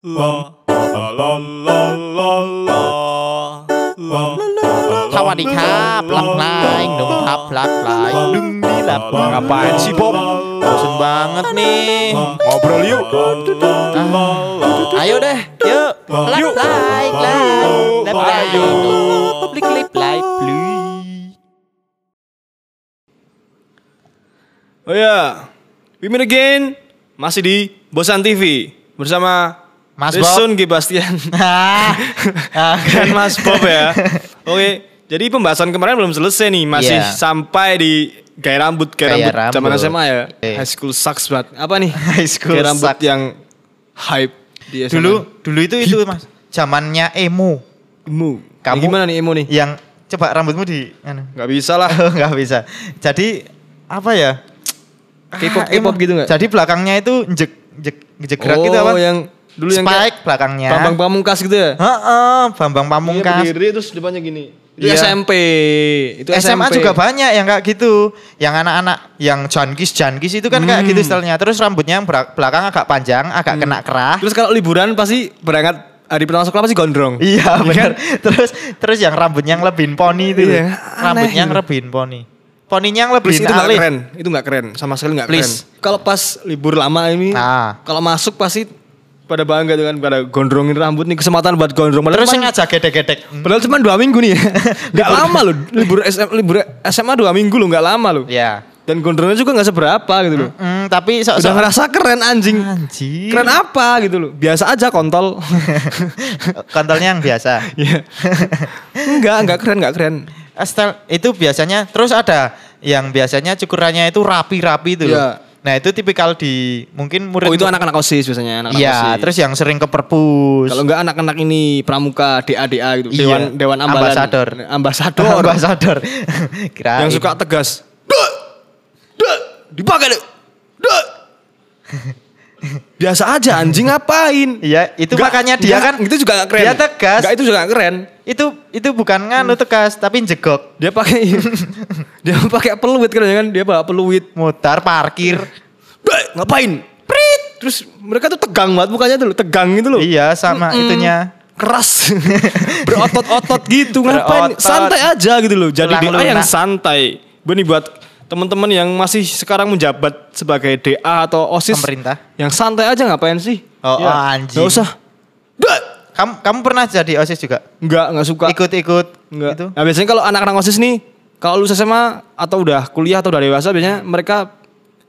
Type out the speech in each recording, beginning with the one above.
Kawan di kap, lap lain, dong lap lap lain, dong di lap. Ngapain sih Bob? Bosen banget nih. Ngobrol yuk. Ah, ayo deh, yuk. Lap lain, lap lain, public lip light blue. Oh ya, yeah. we meet again masih di Bosan TV bersama Mas Bob. Desun Gebastian Ah, ah, Dan Mas Bob ya Oke, jadi pembahasan kemarin belum selesai nih Masih Iya. sampai di gaya rambut Gaya, Gaya rambut zaman. SMA ya Eh. High school sucks banget Apa nih? High school Gaya rambut sucks. yang hype di SMA dulu dulu itu itu mas zamannya emo Emo Kamu- Ini Gimana nih emo nih? yang coba rambutmu di anu. Gak bisa lah nggak bisa jadi apa ya K-pop- Ah, K-pop emo. gitu nggak? jadi belakangnya itu jek jek jek gerak oh, gitu apa yang dulu yang spike kayak belakangnya Bambang Pamungkas gitu ya? Heeh, Bambang Iya, Pamungkas. berdiri terus depannya gini. Itu Iya. SMP. Itu SMA SMP. juga banyak yang kayak gitu. Yang anak-anak yang jankis jankis itu kan kayak Hmm. gitu stylenya. Terus rambutnya yang belakang agak panjang, agak kena kerah. Terus kalau liburan pasti berangkat hari pertama sekolah pasti gondrong. Iya kan? benar. terus terus yang rambutnya yang lebih poni itu. Iya, rambutnya yang lebih poni. Poninya yang lebih Please itu gak alif. keren. Itu gak keren. Sama sekali gak keren. Please. Kalau pas libur lama ini. Nah. Kalau masuk pasti pada bangga dengan pada gondrongin rambut nih kesempatan buat gondrong. Padahal Terus cuman- yang aja gedek-gedek. Padahal cuma dua minggu nih. gak lama loh. Libur SMA, libur SMA dua minggu loh. Gak lama loh. Ya. Dan gondrongnya juga gak seberapa gitu loh. Hmm, tapi sok Udah ngerasa keren anjing. Anjir. Keren apa gitu loh. Biasa aja kontol. Kontolnya yang biasa. Iya. enggak, enggak keren, enggak keren. Ah, Style itu biasanya terus ada yang biasanya cukurannya itu rapi-rapi itu. loh. Nah, itu tipikal di mungkin murid Oh itu anak-anak OSIS biasanya, anak-anak Iya, OSIS. terus yang sering ke perpus. kalau enggak anak-anak ini pramuka DA DA gitu, Iya. dewan dewan ambalan. Ambasador. Ambasador. ambasador. Kira yang suka tegas. Dek! Dek! Dipakai dek. Dek! Biasa aja anjing ngapain? Iya, itu Nggak- makanya dia nggak, kan itu juga gak keren. Dia tegas. Enggak itu juga gak keren. Itu itu bukan nganu tegas tapi jegok. Dia pakai dia pakai peluit kan kan dia bawa peluit. Mutar parkir. Dek, ngapain? Prit. Terus mereka tuh tegang banget mukanya tuh, tegang gitu loh. iya, sama Mm-mm. itunya. keras berotot-otot gitu ngapain Berotot. santai aja gitu loh jadi Tulang DA yang santai ini buat teman-teman yang masih sekarang menjabat sebagai DA atau OSIS Pemerintah. yang santai aja ngapain sih Oh, Ya, oh, anjing. nggak usah Dek! Kamu kamu pernah jadi OSIS juga? nggak nggak suka Ikut-ikut nggak gitu. nah biasanya kalau anak-anak OSIS nih kalau lulus SMA atau udah kuliah atau udah dewasa biasanya mereka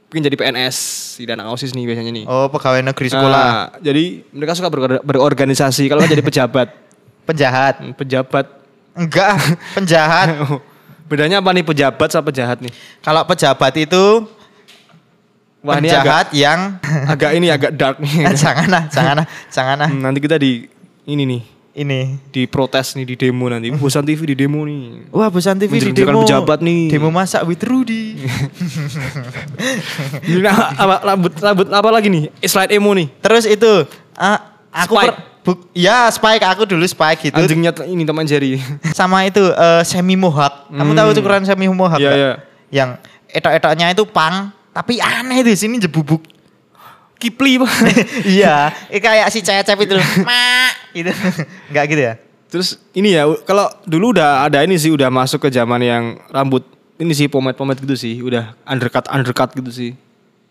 pengen jadi PNS di anak OSIS nih biasanya nih Oh, pegawai negeri sekolah. Nah, jadi mereka suka beror- berorganisasi kalau nggak jadi pejabat Penjahat. pejabat Enggak, penjahat. Bedanya apa nih pejabat sama penjahat nih? Kalau pejabat itu Wah ini penjahat agak, yang agak ini agak dark nih. jangan ah, jangan ah, jangan ah. Hmm, nanti kita di ini nih Ini. di protes nih di demo nanti. Bosan TV di demo nih. Wah, Bosan TV di demo. pejabat nih. Demo masak with Rudy. Nah, apa, rambut rambut apa lagi nih? Slide emo nih. Terus itu ah, aku per- buk- ya Spike aku dulu Spike gitu. Anjingnya ini teman Jerry. Sama itu eh, semi mohawk. Kamu Hmm. tahu ukuran semi mohawk Iya, nggak? iya. Yang etok-etoknya itu pang, tapi aneh di sini jebubuk. Kipli iya, kayak si cecep itu. Mak gitu. Enggak gitu ya? Terus ini ya kalau dulu udah ada ini sih udah masuk ke zaman yang rambut ini sih pomade-pomade gitu sih, udah undercut undercut gitu sih.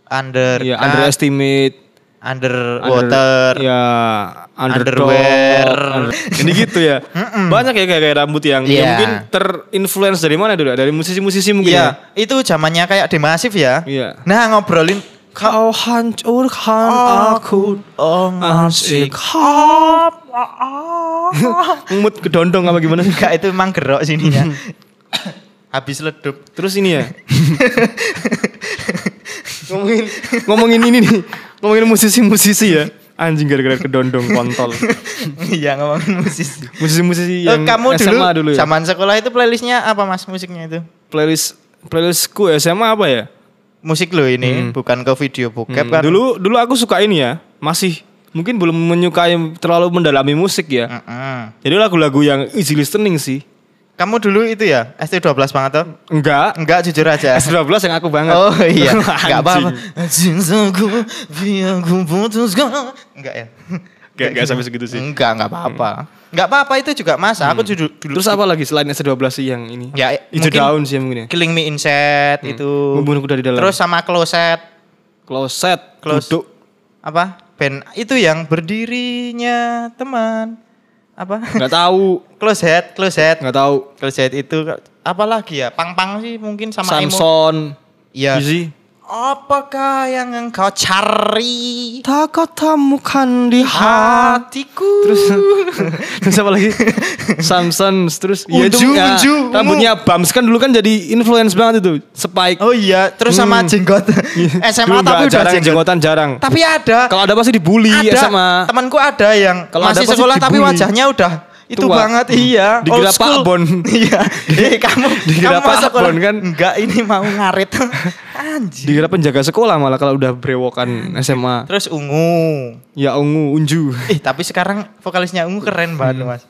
Under Iya, underestimate underwater. Under- ya, underdog, underwear. under- ini gitu ya. Banyak ya kayak, kayak rambut yang ya Iya. mungkin terinfluence dari mana dulu? Dari musisi-musisi mungkin ya. Iya, itu zamannya kayak demasif ya. Iya. Nah, ngobrolin Kau hancurkan aku oh asik Ngemut kedondong apa gimana sih? Enggak itu emang gerok sininya. Habis ledup. Terus ini ya. ngomongin ngomongin ini nih. Ngomongin musisi-musisi ya. Anjing gara-gara kedondong kontol. Iya ngomongin musisi. Musisi-musisi Eh, yang kamu dulu, SMA dulu ya. zaman sekolah itu playlistnya apa mas musiknya itu? Playlist playlistku SMA apa ya? Musik lo ini, bukan ke video bokep Hmm, kan? Dulu dulu aku suka ini ya. Masih mungkin belum menyukai terlalu mendalami musik ya. Mm-mm. Jadi lagu-lagu yang easy listening sih. Kamu dulu itu ya ST12 banget toh? Enggak. Enggak jujur aja. S12 yang aku banget. Oh iya, enggak apa-apa. Cintaku, biar ku putuskan. Enggak ya? Gak, gak sampai segitu sih. Enggak, enggak apa-apa. Enggak apa-apa itu juga masa. Aku dulu, dulu Terus apa lagi selain S12 sih yang ini? Ya, mungkin daun sih mungkin ya. Killing Me Insect itu. Membunuh kuda di dalam. Terus sama Closet Kloset, Close. duduk. apa? Band itu yang berdirinya teman. Apa? Nggak tahu, Closet, Closet. nggak tahu. Closet itu apa lagi ya? Pang-pang sih mungkin sama. Samson. Iya. Apakah yang engkau cari Tak kau temukan di hati. hatiku? Terus terus apa lagi? Samson terus ya Unju, ya, unju, ungu. rambutnya Bams kan dulu kan jadi influence banget itu. Spike. Oh iya, terus sama Hmm. jenggot. SMA Dulu tapi udah jarang jenggot. jenggotan jarang. Tapi ada. Kalau ada pasti dibully ada. SMA. Temanku ada yang ada masih pasti sekolah tapi wajahnya udah itu Tua. banget iya. Dikira old school. Pak Bon. iya. Eh kamu kamu Pak Bon kan? Enggak, ini mau ngarit. Anjir. Dikira penjaga sekolah malah kalau udah brewokan SMA. Terus ungu. Ya ungu, unju. Ih, tapi sekarang vokalisnya ungu keren banget, Mas.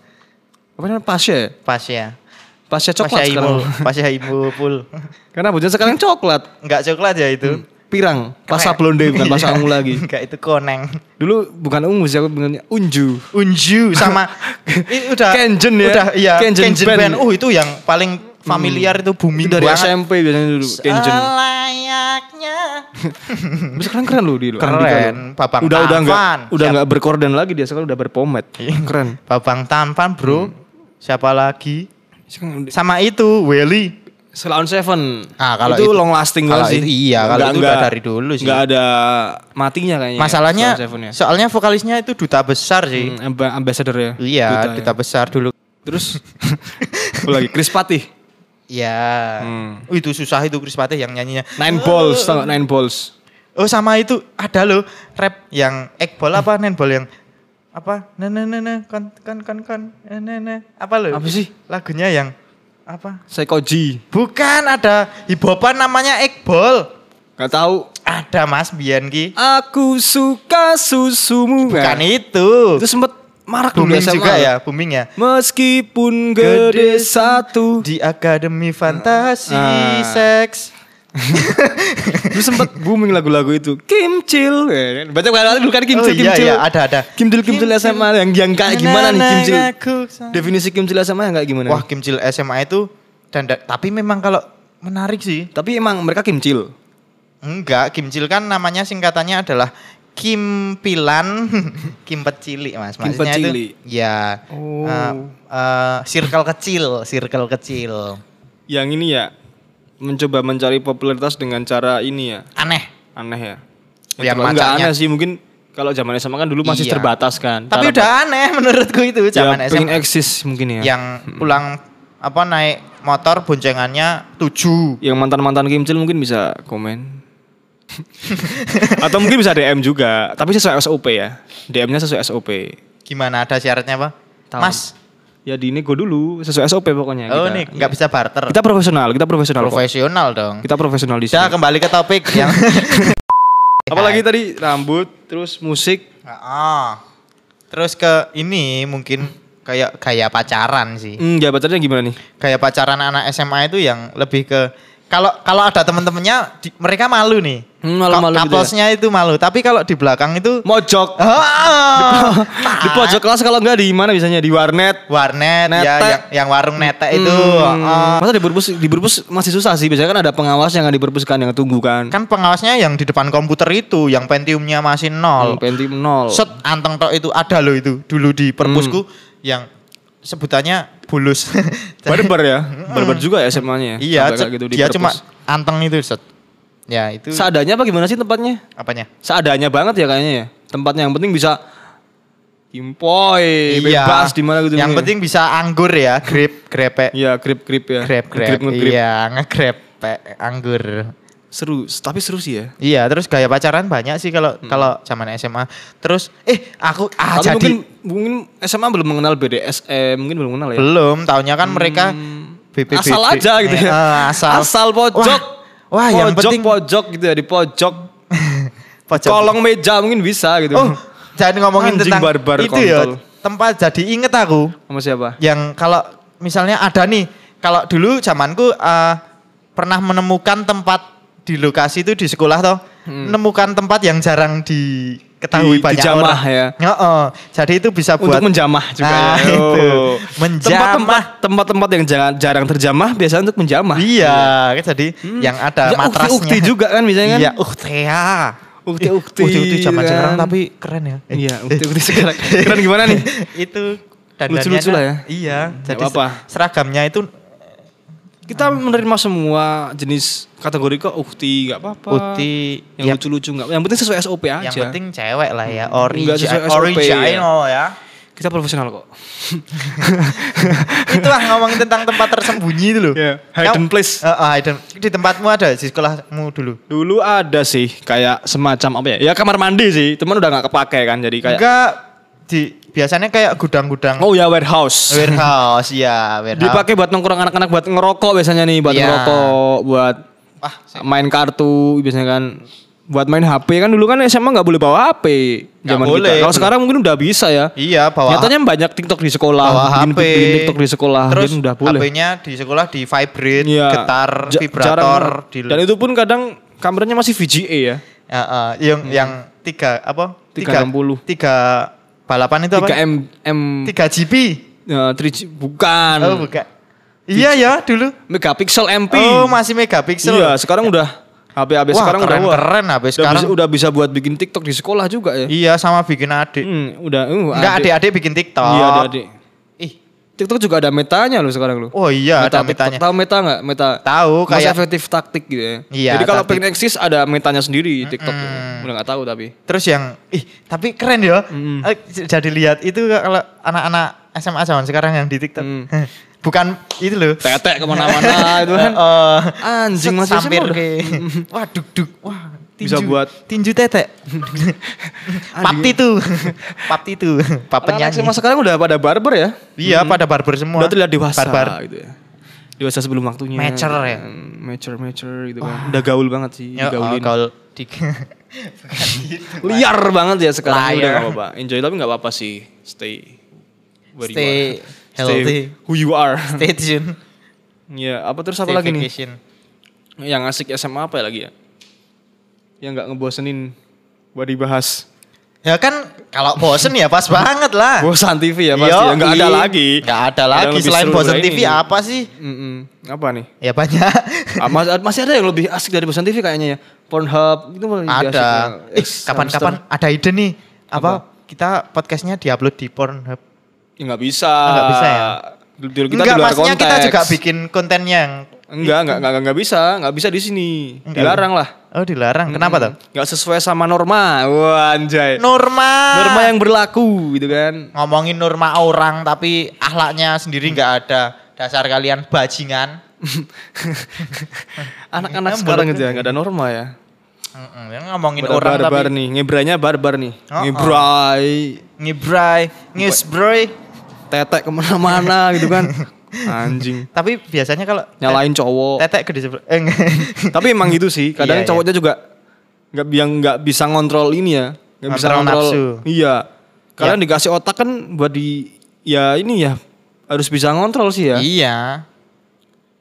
Apa namanya Pasya? ya? Pas ya. Pasya Pas coklat ya sekarang. Imu, pas ya Imu full. Karena rambutnya sekarang coklat. Enggak coklat ya itu. Pirang, pasa Keren. blonde bukan pasa Iya. ungu lagi. Enggak itu koneng. Dulu bukan ungu sih aku bilangnya unju. Unju sama udah Kenjen ya? Udah iya Kenjen Kenjen, band. band. Oh itu yang paling familiar itu booming Itu dari banget. SMP biasanya dulu Kenjen. Selayaknya. Tapi sekarang keren loh loh. Keren, loh. Babang udah udah enggak Tampan. udah enggak berkorden lagi dia sekarang udah berpomet. Keren. Babang tampan bro. Siapa lagi? Sama itu Welly. Selaun Seven. Ah, kalau itu, itu- long lasting kalau banget sih. itu iya, kalau itu udah dari dulu sih. Enggak ada matinya kayaknya. Masalahnya Selaun Seven ya. soalnya vokalisnya itu duta besar sih. Hmm, amb- ambassador ya. Iya, Duta duta, ya. besar dulu. Terus lagi Chris Patih. Iya. Hmm. Oh, itu susah itu Chris Patih yang nyanyinya. Nine balls, tau? Nine balls. Oh sama itu ada loh rap yang egg ball apa nen ball yang apa ne ne ne ne kan kan kan kan ne ne ne apa loh Apa sih? lagunya yang apa Psychoji. bukan ada hip hopan namanya ball Gak tahu. ada mas Bian ki Aku suka susumu. bukan Nah, itu Itu sempet marak dulu SMA. juga ya booming ya Meskipun gede satu. di akademi fantasi Ah. seks Dulu sempet booming lagu-lagu itu. Kim Chill. Ya, kan? Baca kali dulu kan Kim oh iya Chill. iya ada ada Kim Chill, Kim SMA yang yang kayak gimana nih Kim Chill? Aku sayang. Definisi Kim Chill SMA yang kayak gimana? wah Kim Chill SMA itu dan da- tapi memang kalau menarik sih Tapi emang mereka Kim Chill. Enggak, Kim Cil kan namanya singkatannya adalah Kim Pilan, Kim Pecili mas. Kim Maksudnya itu, Pecili. ya, Oh. eh, eh, circle kecil, circle kecil. Yang ini ya mencoba mencari popularitas dengan cara ini ya Aneh. aneh ya. Ya, nggak aneh sih mungkin kalau zaman SMA kan dulu masih Iya. terbatas kan. Tapi Cara- udah aneh menurutku itu ya, zaman pengen SMA. eksis mungkin ya. Yang pulang apa naik motor boncengannya tujuh. Yang mantan-mantan Kim Chill mungkin bisa komen. Atau mungkin bisa DM juga, tapi sesuai SOP ya. DM-nya sesuai SOP. Gimana ada syaratnya apa? Tahu. Mas, Ya di nego dulu sesuai SOP pokoknya oh kita. nih nggak bisa barter. Kita profesional, kita profesional. kok. Profesional dong. Kita profesional di sini. kembali ke topik yang. Apalagi tadi rambut, terus musik. Ah. Terus ke ini mungkin kayak kayak pacaran sih. Hmm, ya pacarnya gimana nih? Kayak pacaran anak SMA itu yang lebih ke kalau kalau ada teman-temannya mereka malu nih. Hmm, malu-malu gitu ya. Itu malu, tapi kalau di belakang itu Mojok. Ah, di pojok kelas kalau enggak di mana biasanya di warnet. warnet ya Netek. yang, yang warung netek itu. Hmm. ah. Masa di perpus di perpus masih susah sih. Biasanya kan ada pengawas yang di perpus kan yang tunggu kan. Kan pengawasnya yang di depan komputer itu, yang Pentiumnya masih nol. Hmm, Pentium nol. Set anteng tok itu ada loh itu dulu di perpusku Hmm. yang sebutannya bulus. Barbar ya. Barbar juga ya SMA-nya. ya? iya, gitu di dia cuma anteng itu set. Ya itu seadanya apa gimana sih tempatnya? apanya? Seadanya banget ya kayaknya ya. Tempatnya yang penting bisa impoi, Iya. bebas di mana gitu. Yang ya. penting bisa anggur ya, grip, grepe, Iya, grip-grip ya. grip, grip. Ngegrip-ngegrip. Iya, ngegrepe anggur. Seru, tapi seru sih ya. Iya, terus gaya pacaran banyak sih kalau kalau zaman SMA. Terus eh aku ah Tapi jadi mungkin mungkin SMA belum mengenal BDSM, mungkin belum mengenal ya. belum, tahunya kan mereka BPBD. Asal aja gitu ya. Eh, asal. Asal pojok. Wah, wah, yang pojok, penting pojok gitu ya di pojok. pojok. Kolong meja mungkin bisa gitu. Oh, jangan ngomongin Anjing tentang barbar itu ya. Tempat jadi inget aku Sama siapa? yang kalau misalnya ada nih, kalau dulu zamanku eh, pernah menemukan tempat di lokasi itu di sekolah toh, Hmm. menemukan tempat yang jarang di diketahui Di- banyak dijamah orang. ya. Heeh. Jadi itu bisa Untuk buat menjamah juga Nah, ya. itu. Oh. Menjamah. Tempat-tempat yang jangan jarang terjamah biasanya untuk menjamah. Iya, kan jadi yang ada Ya, matrasnya. ukti-ukti juga kan biasanya kan. Iya, uktea. Ukti-ukti ukti zaman kan. sekarang tapi keren ya. Eh, Iya, ukti-ukti sekarang. Keren gimana nih? itu Lucu-lucu lah ya. Iya, jadi apa-apa. seragamnya itu Kita menerima semua jenis kategori kok ukti nggak apa-apa. ukti yang ya, lucu-lucu nggak. Yang penting sesuai SOP aja. yang penting cewek lah ya, Nggak sesuai origi SOP original ya. kita profesional kok. itu lah ngomongin tentang tempat tersembunyi itu loh. Iya, hidden place. Eh, eh, hidden. Di tempatmu ada di sekolahmu dulu. Dulu ada sih kayak semacam apa ya? Ya kamar mandi sih, teman udah nggak kepake kan jadi kayak Enggak di biasanya kayak gudang-gudang Oh ya warehouse. warehouse ya, warehouse. Dipakai buat nongkrong anak-anak buat ngerokok biasanya nih, buat Iya. ngerokok, buat Wah, main kartu biasanya kan. Buat main HP kan dulu kan SMA nggak boleh bawa HP zaman Nggak boleh. kita. Kalau sekarang mungkin udah bisa ya. Iya, bawa Nyatanya banyak TikTok di sekolah, bawa bikin, HP. bikin TikTok di sekolah, Terus udah boleh. HP-nya di sekolah di vibrate, Iya. getar, Ja- vibrator jarang. di Dan itu pun kadang kameranya masih VGA ya. Ya, eh, yang yang tiga apa? 360. Tiga balapan itu apa? 3 M M 3 GB. ya, 3G bukan. Oh, bukan. Iya ya dulu. Megapixel MP. Oh, masih megapiksel. Iya, sekarang udah HP HP Wah, sekarang keren, udah keren HP Udah sekarang. bisa, udah bisa buat bikin TikTok di sekolah juga ya. Iya, sama bikin adik. Hmm, udah uh, Enggak adik-adik bikin TikTok. Iya, adik-adik. TikTok juga ada metanya loh sekarang loh. oh iya ada TikTok. metanya. Tahu meta nggak? Meta. Tahu Mas kayak efektif taktik gitu ya. Iya, Jadi kalau pengen eksis ada metanya sendiri TikTok. ya. Mm-mm. Udah nggak tahu tapi. terus yang ih, tapi keren ya. Mm. Eh, Jadi lihat itu kalau anak-anak SMA zaman sekarang yang di TikTok. Mm. Bukan itu loh. Tetek ke mana-mana itu kan. Eh, Anjing, masih sampir ke. Wah, duk duk. Wah, Bisa tinju. buat- tinju tetek. Papti tuh. Papti tuh. Pap Anak-anak penyanyi. SMA sekarang udah pada barber ya. Iya, pada barber semua. Udah terlihat dewasa Barbar. gitu ya. Dewasa sebelum waktunya. Mature ya? Hmm, Mature, mature gitu kan. Udah gaul banget sih. Ya, oh, digaulin. gaul. Liar banget ya sekarang Liar. udah gak apa-apa. Enjoy tapi gak apa-apa sih. Stay where you Stay are. healthy. Stay who you are. Stay tune. Iya, apa terus apa Stay lagi nih? vacation. Yang asik SMA apa ya lagi ya? Yang gak ngebosenin buat dibahas. Ya kan kalau bosen ya pas banget lah. Bosan TV ya pasti. Yoi. Ya, gak ada lagi. Nggak ada Ada lagi lebih selain bosen TV ini. apa sih? Mm-mm. Apa nih? Ya banyak. Ah, mas- masih ada yang lebih asik dari Bosan TV kayaknya ya. Pornhub itu lebih asik ada. ya. Eh, kapan-kapan ada ide nih. Apa? Kita podcastnya diupload di Pornhub. Ya nggak bisa. Nggak bisa ya? Dulu kita Enggak, di luar maksudnya kita konteks. juga bikin kontennya yang Enggak, enggak, enggak, enggak bisa. Enggak bisa di sini. Enggak. Dilarang lah. Oh, dilarang. Kenapa tuh? Enggak sesuai sama norma. Wah, anjay. Norma. Norma yang berlaku gitu kan. ngomongin norma orang tapi akhlaknya sendiri nggak ada. Dasar kalian bajingan. Anak-anak Yang sekarang ya, enggak ada norma ya. Mm-mm, yang ngomongin Pada orang barbar tapi nih, ngebranya barbar nih. Oh, oh. Ngebray, ngibrai, ngisbroy. Tetek ke mana-mana gitu kan. Anjing. Tapi biasanya kalau Nyalain cowok. tetek gede sebelah. Eh. Tapi emang gitu sih. Kadang Iya, iya. cowoknya juga nggak yang nggak bisa ngontrol ini ya. Nggak bisa Ngontrol nafsu. Iya. Kalian Ya. dikasih otak kan buat di ya ini ya harus bisa ngontrol sih ya. Iya.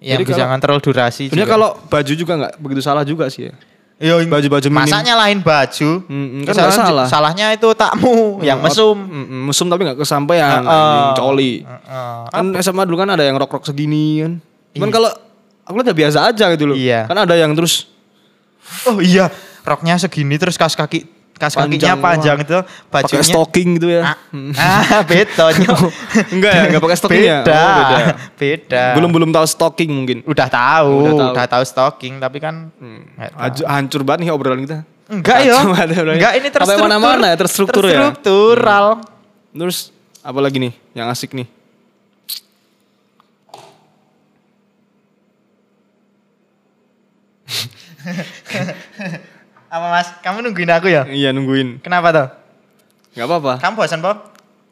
Yang Jadi bisa kalau- ngontrol durasi Sebenarnya kalau baju juga nggak begitu salah juga sih ya. Yo, baju-baju minim. Lain baju. Mm-mm, kan Kesalahan- nggak salah. Salahnya itu takmu yang Mm, mesum. mm, mm, mesum tapi nggak kesampaian. Heeh. anjing, coli. Heeh. Kan SMA dulu kan ada yang rok-rok segini kan. Cuman Iya. kalau aku lihat udah biasa aja gitu loh. Iya. Kan ada yang terus Oh iya, roknya segini terus kas kaki kas kakinya Panjang, itu bajunya pakai stocking gitu ya. Ah, ah beda. Enggak ya, enggak pakai stocking ya? beda. Oh, beda. beda. belum belum tahu stocking mungkin. udah tahu, Udah udah tahu. tahu, stocking tapi kan Hmm. tahu. Hancur banget nih obrolan kita. Enggak ya. Enggak ini terstruktur. mana-mana ya, terstruktur ya. Terstruktural. Terus apa lagi nih yang asik nih? Apa Mas? Kamu nungguin aku ya? Iya nungguin. Kenapa tuh? Nggak apa-apa. Kamu bosan, Bob?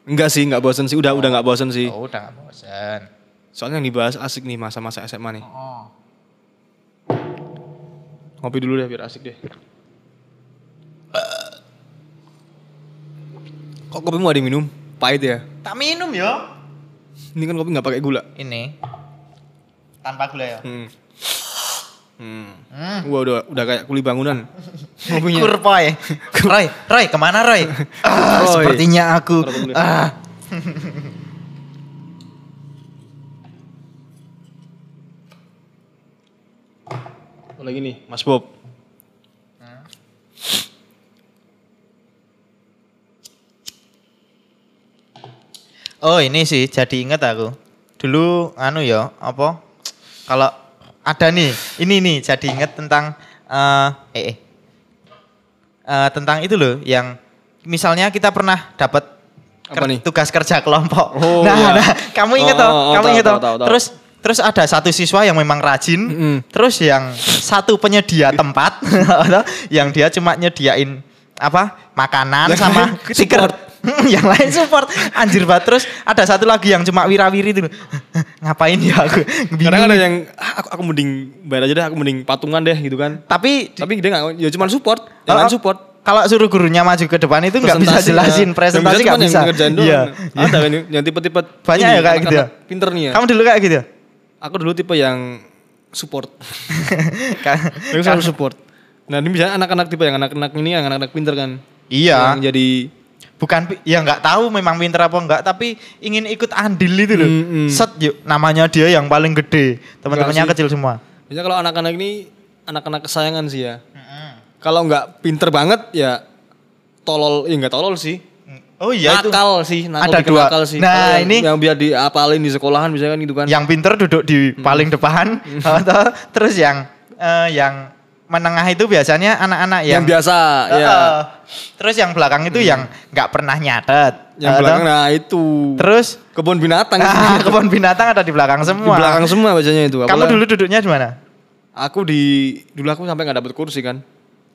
Enggak sih, nggak bosan sih. Udah udah nggak bosan sih. Oh, udah gak bosan. Soalnya yang dibahas asik nih masa-masa SMA nih. Oh. Ngopi dulu deh biar asik deh. Kok kopi mau ada yang minum? Pahit ya? Tak minum ya. Ini kan kopi nggak pakai gula. Ini tanpa gula ya. Hmm. Hmm. Hmm. Wah udah udah kayak kuli bangunan. Mobilnya. Kurpoy. Roy, Roy ke mana Roy? Ah, Roy. sepertinya aku. Ah. Oh, lagi nih, Mas Bob. Oh ini sih jadi inget aku. Dulu anu ya apa? Kalau ada nih, ini nih jadi inget tentang eh eh, eh. Eh, tentang itu loh yang misalnya kita pernah dapat Apa nih? tugas kerja kelompok. Oh, nah, iya. nah, kamu inget Oh, toh? oh, oh, kamu inget toh? Terus terus ada satu siswa yang memang rajin, Mm-mm. terus yang satu penyedia tempat, yang dia cuma nyediain apa makanan sama stiker. Yang lain support anjir banget terus ada satu lagi yang cuma wirawiri itu ngapain ya aku Kadang ada yang ah, aku, aku mending bayar aja deh, aku mending patungan deh gitu kan. tapi Tapi dia nggak, ya cuma support, yang lain support. kalau suruh gurunya maju ke depan itu nggak bisa jelasin ya. presentasi nggak bisa Yang doang. Iya. Ada kan yang tipe-tipe Banyak ini, ya kayak gitu ya? Pinter nih ya. kamu dulu kayak gitu ya Aku dulu tipe yang support. Yang selalu support. Nah, ini misalnya anak-anak tipe yang anak-anak ini yang anak-anak pinter kan. iya Yang jadi bukan ya nggak tahu memang pinter apa enggak tapi ingin ikut andil itu loh Mm, mm. set yuk namanya dia yang paling gede teman-temannya kecil semua Biasanya kalau anak-anak ini anak-anak kesayangan sih ya. Kalau nggak pinter banget ya tolol, ya nggak tolol sih. oh iya itu nakal sih, nakal Ada dua. nakal sih. Nah, yang, ini- yang biar diapalin di sekolahan misalnya kan gitu kan. yang pinter duduk di Hmm. paling depan atau terus yang eh, yang menengah itu biasanya anak-anak yang, yang, biasa Eh, ya. terus yang belakang itu yang nggak pernah nyatet Yang Atau- belakang nah itu. terus kebun binatang ah, kebun binatang ada di belakang Di semua belakang semua bacanya itu. kamu Apalagi- dulu duduknya di mana Aku di dulu aku sampai nggak dapet kursi kan.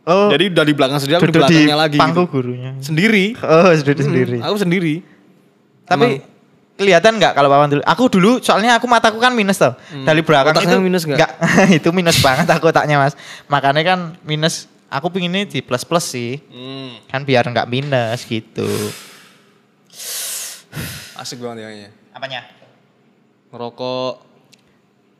oh Jadi udah di belakang sendiri aku di duduk di belakangnya lagi. pangku gitu. gurunya Sendiri. oh duduk sendiri Aku sendiri. tapi kelihatan nggak kalau papan dulu aku dulu soalnya aku mataku kan minus tuh dari belakang Hmm. Otaknya itu minus nggak? itu minus banget aku otaknya mas makanya kan minus aku pinginnya di plus plus sih Hmm, kan biar nggak minus gitu asik banget ya kayaknya. apanya Ngerokok,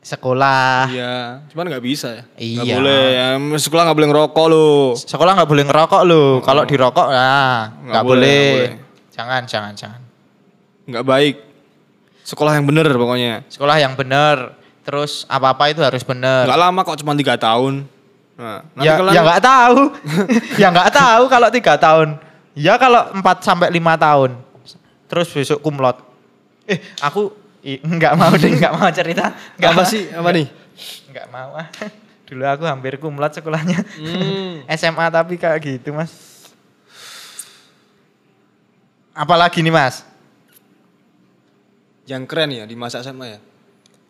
sekolah iya. Cuman nggak bisa ya. Nggak Iya. boleh. Ya, sekolah nggak boleh ngerokok loh. sekolah nggak boleh ngerokok loh kalau dirokok nah Nggak boleh, boleh. nggak boleh. jangan jangan jangan Nggak baik. Sekolah yang bener pokoknya. sekolah yang benar terus apa apa itu harus benar Nggak lama kok cuma tiga tahun. Nah, ya kalian- ya nggak tahu ya nggak tahu kalau tiga tahun ya kalau 4 sampai lima tahun terus besok kumlot eh aku nggak mau deh nggak mau cerita nggak apa mau. sih? Apa nih? nggak mau ah dulu aku hampir kumlot sekolahnya Hmm. SMA tapi kayak gitu mas apalagi nih mas Yang keren ya di masa SMA ya.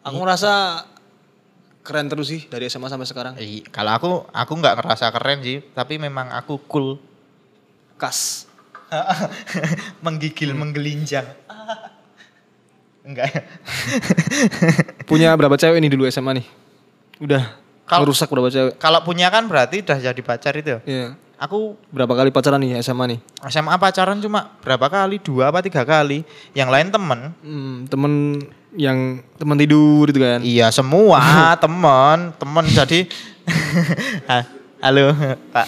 Aku ngerasa keren terus sih dari SMA sampai sekarang. Ih, kalau aku aku nggak ngerasa keren sih tapi memang aku cool Kas. menggigil menggelinjang enggak ya Punya berapa cewek nih dulu SMA nih? Udah Kalau- merusak berapa cewek? Kalau punya kan berarti udah jadi pacar itu. Iya. Aku Berapa kali pacaran nih SMA nih? SMA pacaran cuma berapa kali? Dua apa tiga kali. Yang lain temen. Hmm, temen yang teman tidur itu kan? Iya semua temen. Temen jadi. Ha- Halo Pak.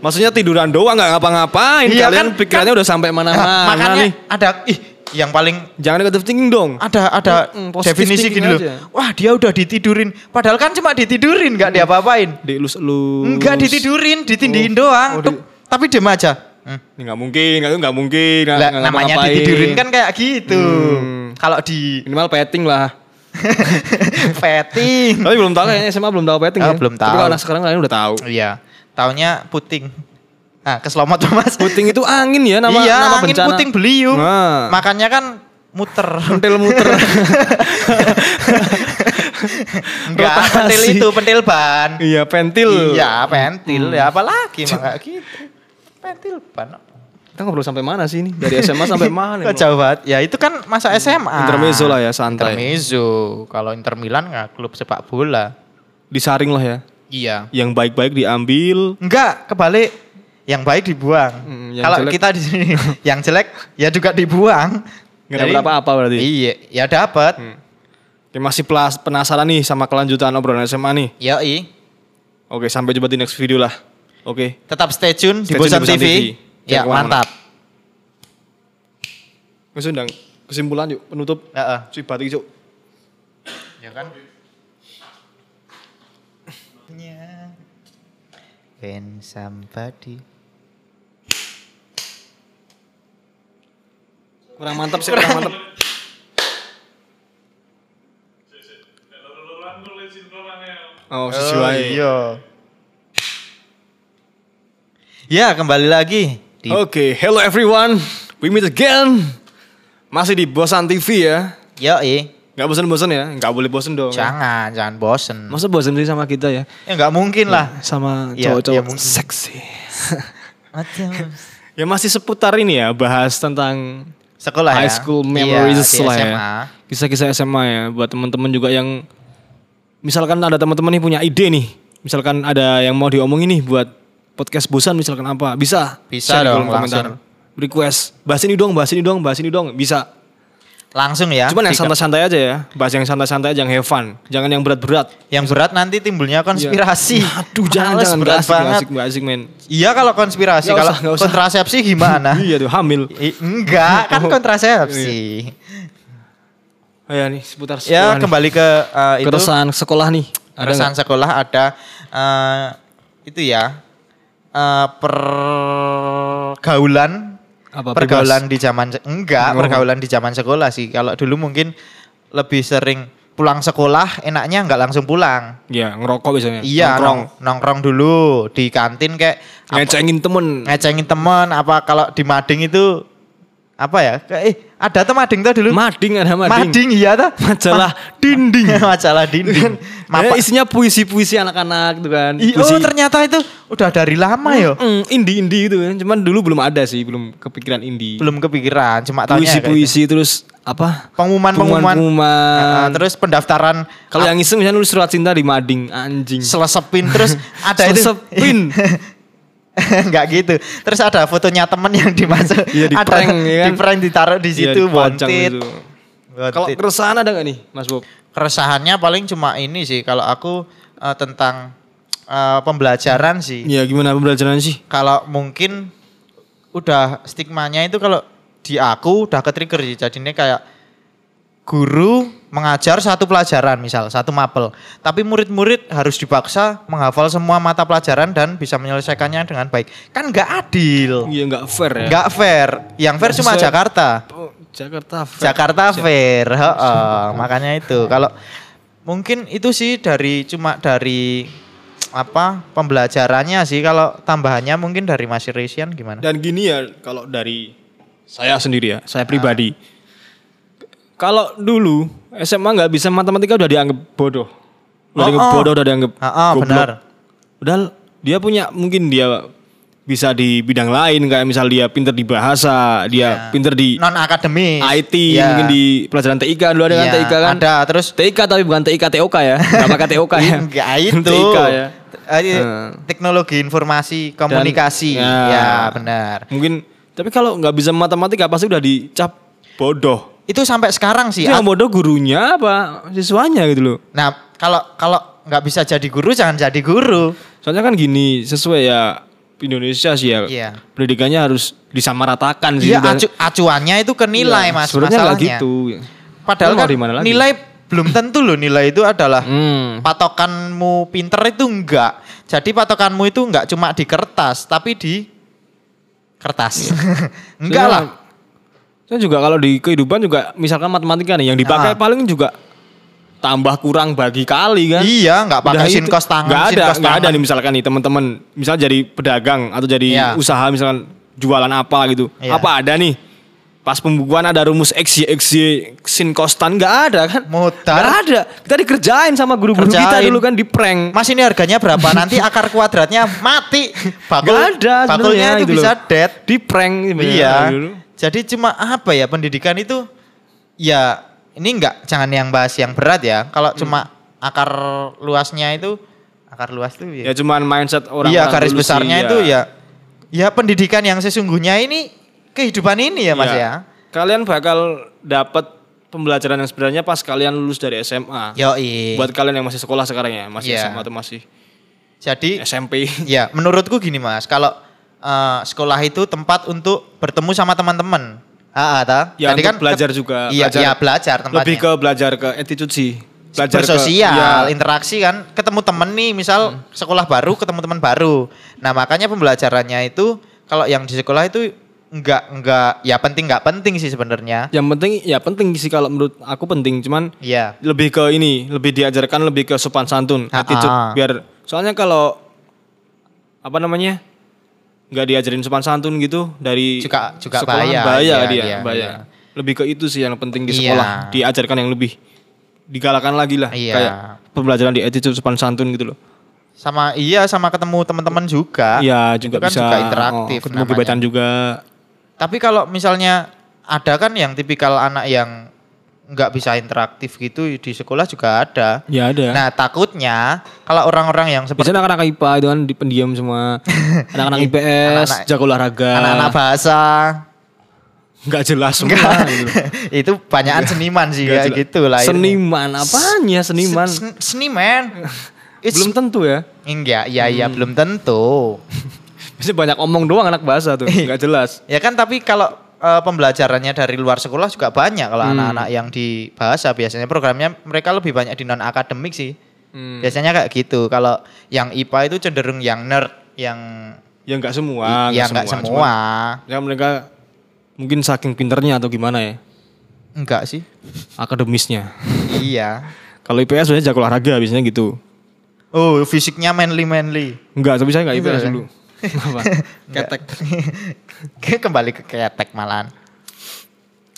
Maksudnya tiduran doang nggak ngapa-ngapain. Iya Kalian kan, pikirannya udah sampai mana-mana Makanya nih. ada ih yang paling Jangan negative thinking dong. ada ada Mm, definisi gitu loh. aja. Wah dia udah ditidurin. Padahal kan cuma ditidurin nggak diapa-apain. Dielus elus. Enggak ditidurin, ditindihin Oh. doang. Oh, di- Tapi diem aja. Hmm. Ini nggak mungkin, nggak nggak mungkin. Nggak, Lah, nggak namanya ngapa-ngapain. ditidurin kan kayak gitu. Hmm. Kalau di Minimal petting lah. petting. Tapi belum tahu kayaknya SMA belum tahu petting Oh, ya. belum Tapi tahu. kalau anak sekarang kalian udah tahu. Iya. Taunya puting. Nah, keselomot tuh Mas. Puting itu angin ya nama iya, nama angin bencana. puting beliung. Nah. Makanya kan muter. Pentil muter. Enggak, pentil itu, pentil ban. iya, pentil. Iya, pentil. Hmm. Ya apalagi enggak gitu. Pentil ban. Kita ngobrol sampai mana sih ini? Dari SMA sampai mana? Kok jauh banget? Ya itu kan masa SMA. Intermezzo lah ya, santai. Intermezzo. Kalau Inter Milan nggak klub sepak bola. Disaring lah ya. Iya. Yang baik-baik diambil. Enggak, kebalik. Yang baik dibuang. Hmm, yang Kalau jelek- kita di sini yang jelek ya juga dibuang. Nggak dapat apa-apa berarti. Iya, ya dapat. Hmm. Oke, masih penasaran nih sama kelanjutan obrolan SMA nih. Yoi. Oke, sampai jumpa di next video lah. Oke. Tetap stay tune di Stay di Bosan TV. TV. Ya, mantap. Wis undang kesimpulan yuk penutup. Heeh. Cuy batik cuk. Ya kan? When somebody Kurang mantap sih, kurang mantap. Oh, sisi wae. iya. Ya, kembali lagi di Oke, hello everyone. We meet again. Masih di Bosan TV ya. Yo, eh. Nggak bosan-bosan ya? Nggak boleh bosan dong. Jangan, jangan bosen. Masa bosan sih sama kita ya? Ya nggak mungkin lah. Sama Iya, cowok-cowok iya mungkin. seksi. Ya masih seputar ini ya, bahas tentang sekolah ya. high school memories Iya, lah ya. Kisah-kisah SMA ya buat teman-teman juga yang misalkan ada teman-teman nih punya ide nih. Misalkan ada yang mau diomongin nih buat podcast bosan misalkan apa? Bisa. Bisa dong, komentar. langsung. Request. Bahas ini dong, bahas ini dong, bahas ini dong. Bisa. Langsung ya. Cuman yang santai-santai aja ya. Bahas yang santai-santai aja, yang have fun. Jangan yang berat-berat. Yang berat nanti timbulnya konspirasi. Aduh, jangan Males, jangan berat asik, banget. nggak asik, men. Iya kalau konspirasi, kalau usah, nggak usah. kontrasepsi gimana? iya tuh, hamil. I- enggak, kan Oh. kontrasepsi. Oh ya nih, seputar Ya sekolah nih. kembali ke uh, itu Keresahan sekolah nih. Ada keresahan sekolah ada uh, itu ya uh, pergaulan Apa, pergaulan di zaman enggak Oh. pergaulan di zaman sekolah sih kalau dulu mungkin lebih sering pulang sekolah enaknya nggak langsung pulang Ya, ngerokok biasanya. iya Nongkrong. nong- nongkrong dulu di kantin kayak Ngecengin temen. ngecengin teman apa kalau di mading itu apa ya eh ada tuh mading tuh dulu Mading ada mading. mading iya tuh Majalah dinding. majalah dinding Mapa. Mapa- isinya puisi-puisi anak-anak tuh kan. Puisi. oh ternyata itu udah dari lama ya Mm, indie-indie itu kan. Cuman dulu belum ada sih, belum kepikiran indie. belum kepikiran cuma tahunya kayak gitu. Puisi-puisi terus apa? pengumuman-pengumuman Pengumuman. Nah, terus pendaftaran Kalau yang iseng misalnya nulis surat cinta di mading, anjing. selesepin terus ada itu Selesepin. Enggak gitu. Terus ada fotonya temen yang dimasuk. Iya, di ada prank, ya kan? Di prank ditaruh di Iya, situ dipajang wanted. Kalau keresahan ada gak nih, Mas Bob? keresahannya paling cuma ini sih kalau aku eh, tentang eh, pembelajaran sih. Ya gimana pembelajaran sih? Kalau mungkin udah stigmanya itu kalau di aku udah ke-trigger sih. Jadinya kayak guru mengajar satu pelajaran misal satu mapel. Tapi murid-murid harus dipaksa menghafal semua mata pelajaran dan bisa menyelesaikannya dengan baik. Kan nggak adil. Iya nggak fair ya. nggak fair. Yang fair cuma sesuai- Jakarta. Oh, Jakarta fair. Jakarta fair. Heeh. makanya itu. Kalau mungkin itu sih dari cuma dari apa pembelajarannya sih. Kalau tambahannya mungkin dari Mas Resian gimana? Dan gini ya, kalau dari saya sendiri ya, saya pribadi. Kalau dulu SMA nggak bisa matematika udah dianggap bodoh. Udah Oh, dianggap oh. bodoh, udah dianggap Ah, ah, goblok. benar. Padahal dia punya mungkin dia bisa di bidang lain kayak misal dia pinter di bahasa, dia Ya. pinter di non akademis IT, Ya. mungkin di pelajaran TIK dulu ada kan Iya, TIK kan? ada terus TIK tapi bukan TIK TOK ya. Enggak pakai TOK ya. Enggak itu. TIK ya. Hmm. Teknologi informasi komunikasi. ya. ya, benar. Mungkin tapi kalau nggak bisa matematika pasti udah dicap bodoh. Itu sampai sekarang sih. Itu yang bodoh gurunya apa siswanya gitu loh. Nah, kalau kalau nggak bisa jadi guru jangan jadi guru. Soalnya kan gini sesuai ya Indonesia sih ya. Iya. Pendidikannya harus disamaratakan sih. Iya, acu, acuannya itu ke nilai, Iya, Mas. Masalahnya. gitu. Padahal kan di mana lagi? nilai belum tentu loh nilai itu adalah Hmm. patokanmu pinter itu enggak. Jadi patokanmu itu enggak cuma di kertas, tapi di kertas. enggak Soalnya- lah. Saya juga kalau di kehidupan juga misalkan matematika nih yang dipakai Ah. paling juga tambah kurang bagi kali kan. Iya, enggak pakai sin kos tangan, Nggak ada, nggak ada nih misalkan nih teman-teman, misal jadi pedagang atau jadi Iya. usaha misalkan jualan apa gitu. Iya. Apa ada nih? Pas pembukuan ada rumus X, Y, X, Y, sin kostan nggak ada kan? Modal. Nggak ada. Kita dikerjain sama guru-guru kita dulu kan di prank. Mas ini harganya berapa? Nanti akar kuadratnya mati. Bakul, Nggak ada bakulnya itu gitu bisa loh. dead. Di prank Iya. dulu. Jadi cuma apa ya pendidikan itu ya ini enggak jangan yang bahas yang berat ya. Kalau Hmm. cuma akar luasnya itu akar luas tuh Ya ya. cuman mindset orang iya garis besarnya itu ya ya pendidikan yang sesungguhnya ini kehidupan ini ya Mas Iya. ya. Kalian bakal dapat pembelajaran yang sebenarnya pas kalian lulus dari SMA. Yo. Buat kalian yang masih sekolah sekarang ya, masih Iya. SMA atau masih Jadi SMP. ya menurutku gini Mas, kalau eh, sekolah itu tempat untuk bertemu sama teman-teman. Ah, ah, ta? Ya, Jadi untuk belajar juga, Iya, belajar. iya belajar tempatnya. Lebih ke belajar ke attitude sih. Belajar ke- bersosial, ya, interaksi kan, ketemu temen nih, misal sekolah baru, ketemu teman baru. Nah makanya pembelajarannya itu kalau yang di sekolah itu enggak enggak ya penting enggak penting sih sebenarnya. yang penting ya penting sih kalau menurut aku penting cuman Iya. lebih ke ini lebih diajarkan lebih ke sopan santun attitude biar soalnya kalau apa namanya nggak diajarin sopan santun gitu dari Juga- juga bahaya, bahaya iya, dia iya, bahaya iya. lebih ke itu sih yang penting di Iya. sekolah diajarkan yang lebih digalakan lagi lah Iya. kayak pembelajaran di attitude sopan santun gitu loh Sama iya sama ketemu teman-teman juga. iya Itu juga kan bisa juga interaktif oh, ketemu namanya. juga Tapi kalau misalnya ada kan yang tipikal anak yang nggak bisa interaktif gitu di sekolah juga ada. ya ada Nah takutnya kalau orang-orang yang seperti Biasanya anak-anak IPA itu kan di pendiam semua. Anak-anak IPS, Anak-anak- jago olahraga. anak-anak bahasa Nggak jelas semua. Enggak. gitu. itu banyakan seniman sih kayak gitu lah. Seniman, apanya seniman? Sen- seniman. It's- Belum tentu ya. Enggak, iya iya Hmm. belum tentu. Biasanya banyak omong doang anak bahasa tuh, nggak jelas. Ya kan tapi kalau eh, pembelajarannya dari luar sekolah juga banyak kalau Hmm. anak-anak yang di bahasa biasanya programnya mereka lebih banyak di non akademik sih. Hmm. Biasanya kayak gitu. Kalau yang IPA itu cenderung yang nerd, yang Ya nggak semua. ya nggak semua. Cuman, ya mereka mungkin saking pinternya atau gimana ya. Enggak sih. Akademisnya. iya. Kalau IPS biasanya jago olahraga biasanya gitu. Oh, fisiknya manly manly. Enggak, tapi saya nggak Enggak IPS ya? dulu. Ketek. Kembali ke ketek malahan.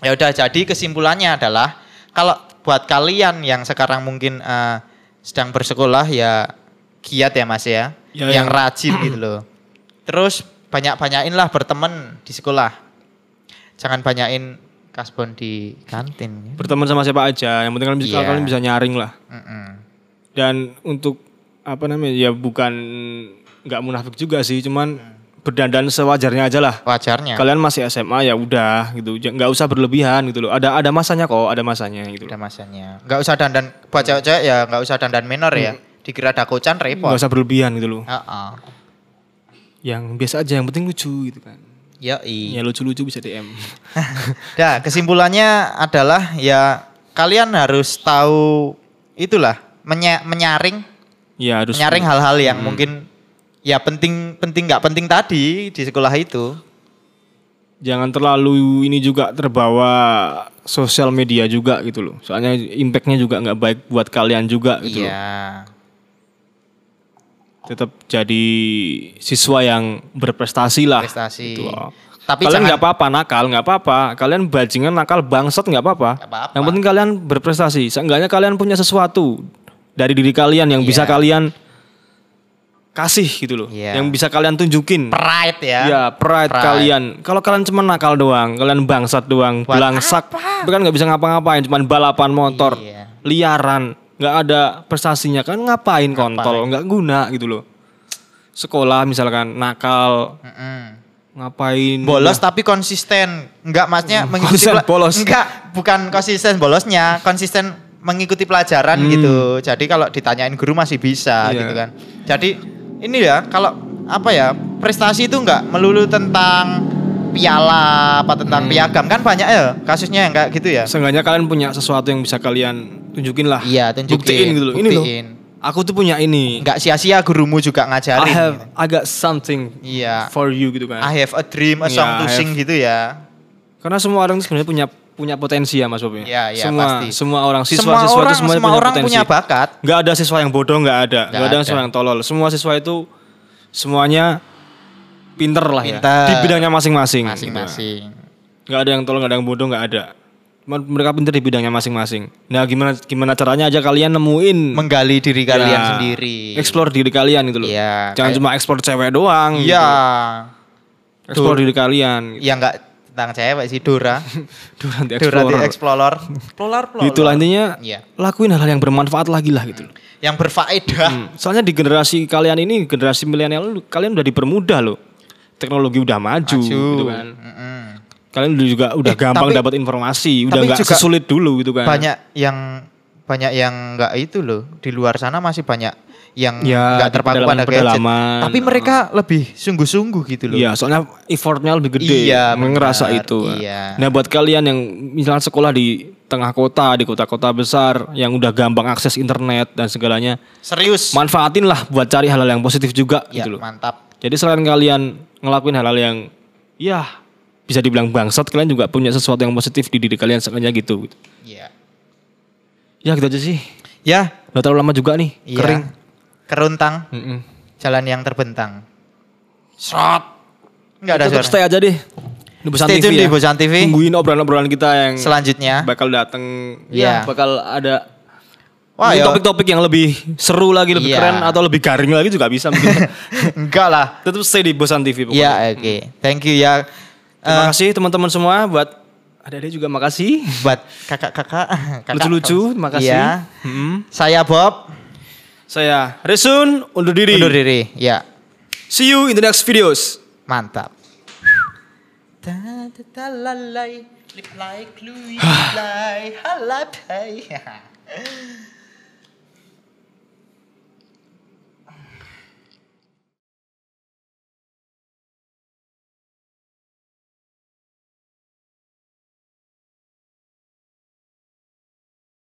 Ya udah jadi kesimpulannya adalah kalau buat kalian yang sekarang mungkin eh, sedang bersekolah ya giat ya Mas ya, Ya, yang yang- rajin gitu loh. Terus banyak-banyakin lah berteman di sekolah. Jangan banyakin kasbon di kantin. Berteman sama siapa aja, yang penting kalian bisa, Iya. kalian bisa nyaring lah. Mm-mm. dan untuk apa namanya ya bukan nggak munafik juga sih cuman berdandan sewajarnya aja lah. Wajarnya. kalian masih SMA ya udah gitu. Nggak usah berlebihan gitu loh. Ada ada masanya kok ada masanya gitu Ada masanya. Nggak usah dandan buat cewek-cewek ya nggak usah dandan minor ya. Dikira dakocan repot. nggak usah berlebihan gitu loh. Heeh. yang biasa aja yang penting lucu gitu kan. Ya lucu-lucu bisa DM Nah, kesimpulannya adalah ya kalian harus tahu itulah menya- menyaring. Ya harus menyaring hal-hal yang mungkin ya penting penting nggak penting tadi di sekolah itu. jangan terlalu ini juga terbawa sosial media juga gitu loh soalnya impactnya juga nggak baik buat kalian juga gitu loh Iya. tetap jadi siswa yang berprestasi lah. Prestasi. Gitu loh. Tapi kalian nggak apa-apa nakal, nggak apa-apa. Kalian bajingan nakal bangsat nggak apa-apa. Yang penting kalian berprestasi. Seenggaknya kalian punya sesuatu dari diri kalian yang bisa Iya. kalian kasih gitu loh. Iya. Yang bisa kalian tunjukin. Pride ya. Ya, pride, Pride. kalian. Kalau kalian cuma nakal doang, kalian bangsat doang, Buat belangsak, kan nggak bisa ngapa-ngapain, cuma balapan motor, Iya. liaran, nggak ada prestasinya kan ngapain kontol, nggak guna gitu loh. Sekolah misalkan nakal, Mm-mm. ngapain? Bolos tapi konsisten. Enggak maksudnya mengikuti Konsisten pela- bolos. Enggak, bukan konsisten bolosnya, konsisten mengikuti pelajaran gitu. Jadi kalau ditanyain guru masih bisa Hmm. Iya. gitu kan. Jadi ini ya kalau apa ya prestasi itu enggak melulu tentang piala apa tentang Hmm. piagam kan banyak ya kasusnya yang kayak gitu ya. Seenggaknya kalian punya sesuatu yang bisa kalian tunjukin lah. Iya tunjukin. Buktiin gitu loh. Ini loh. buktiin. Aku tuh punya ini. Enggak sia-sia gurumu juga I ngajarin. have, gitu. I got something Iya. for you gitu kan. I have a dream, a Iya, song to I have- sing gitu ya. Karena semua orang sebenarnya punya punya potensi ya Mas Bob ya. Iya, iya, semua pasti. semua orang siswa semua siswa orang, itu semuanya semua punya orang potensi. punya bakat. Nggak ada siswa yang bodoh nggak ada. Nggak ada, ada. siswa yang tolol. Semua siswa itu semuanya pinter lah ya. Pinter. Di bidangnya masing-masing. Masing-masing. Gitu. Nggak ada yang tolol, nggak ada yang bodoh, nggak ada. Mereka pinter di bidangnya masing-masing. Nah gimana gimana caranya aja kalian nemuin Menggali diri kalian Ya, sendiri. Explore diri kalian gitu loh. Iya, Jangan kayak- cuma explore cewek doang. Iya. gitu. Explore diri kalian. Gitu. Ya enggak tentang cewek sih Dora. Dora the Dora the Explorer. Explorer. Explorer, Explorer. Itulah intinya Iya. lakuin hal-hal yang bermanfaat lagi lah gitu. loh. Yang berfaedah. Hmm, Soalnya di generasi kalian ini, generasi milenial, kalian udah dipermudah loh. Teknologi udah maju, Maju. gitu kan. Mm-mm. Kalian udah juga udah Eh, gampang tapi- dapat informasi, udah nggak sesulit dulu gitu kan. Banyak yang banyak yang enggak itu loh. Di luar sana masih banyak yang Ya, nggak di terpaku pada gadget. Tapi mereka lebih sungguh-sungguh gitu loh. Iya, soalnya effortnya lebih gede. Iya, ngerasa itu. iya. Nah, buat kalian yang misalnya sekolah di tengah kota, di kota-kota besar, yang udah gampang akses internet dan segalanya, Serius. manfaatin lah buat cari hal-hal yang positif juga ya, gitu loh. mantap. Jadi selain kalian ngelakuin hal-hal yang ya bisa dibilang bangsat, kalian juga punya sesuatu yang positif di diri kalian sekalinya gitu. Iya. Ya gitu aja sih. Ya, Udah terlalu lama juga nih, iya. kering. Keruntang, Mm-mm. jalan yang terbentang. Serot. Enggak ada suara. stay aja deh. Di Bosan Stay TV tune ya. di Bosan TV. Tungguin obrolan-obrolan kita yang Selanjutnya. bakal datang. Iya. Ya, bakal ada Wah, ya. topik-topik yang lebih seru lagi, lebih Iya. keren atau lebih garing lagi juga bisa mungkin. Enggak lah. Tetap stay di Bosan TV pokoknya. Iya, oke. Thank you ya. Terima Eh, kasih teman-teman semua buat adik-adik juga makasih. buat kakak-kakak. kakak- Lucu-lucu, terima kasih. Iya. Hmm. Saya Bob. Saya Resun undur diri. Undur diri. Ya. See you in the next videos. Mantap. Lip like Louis, hai.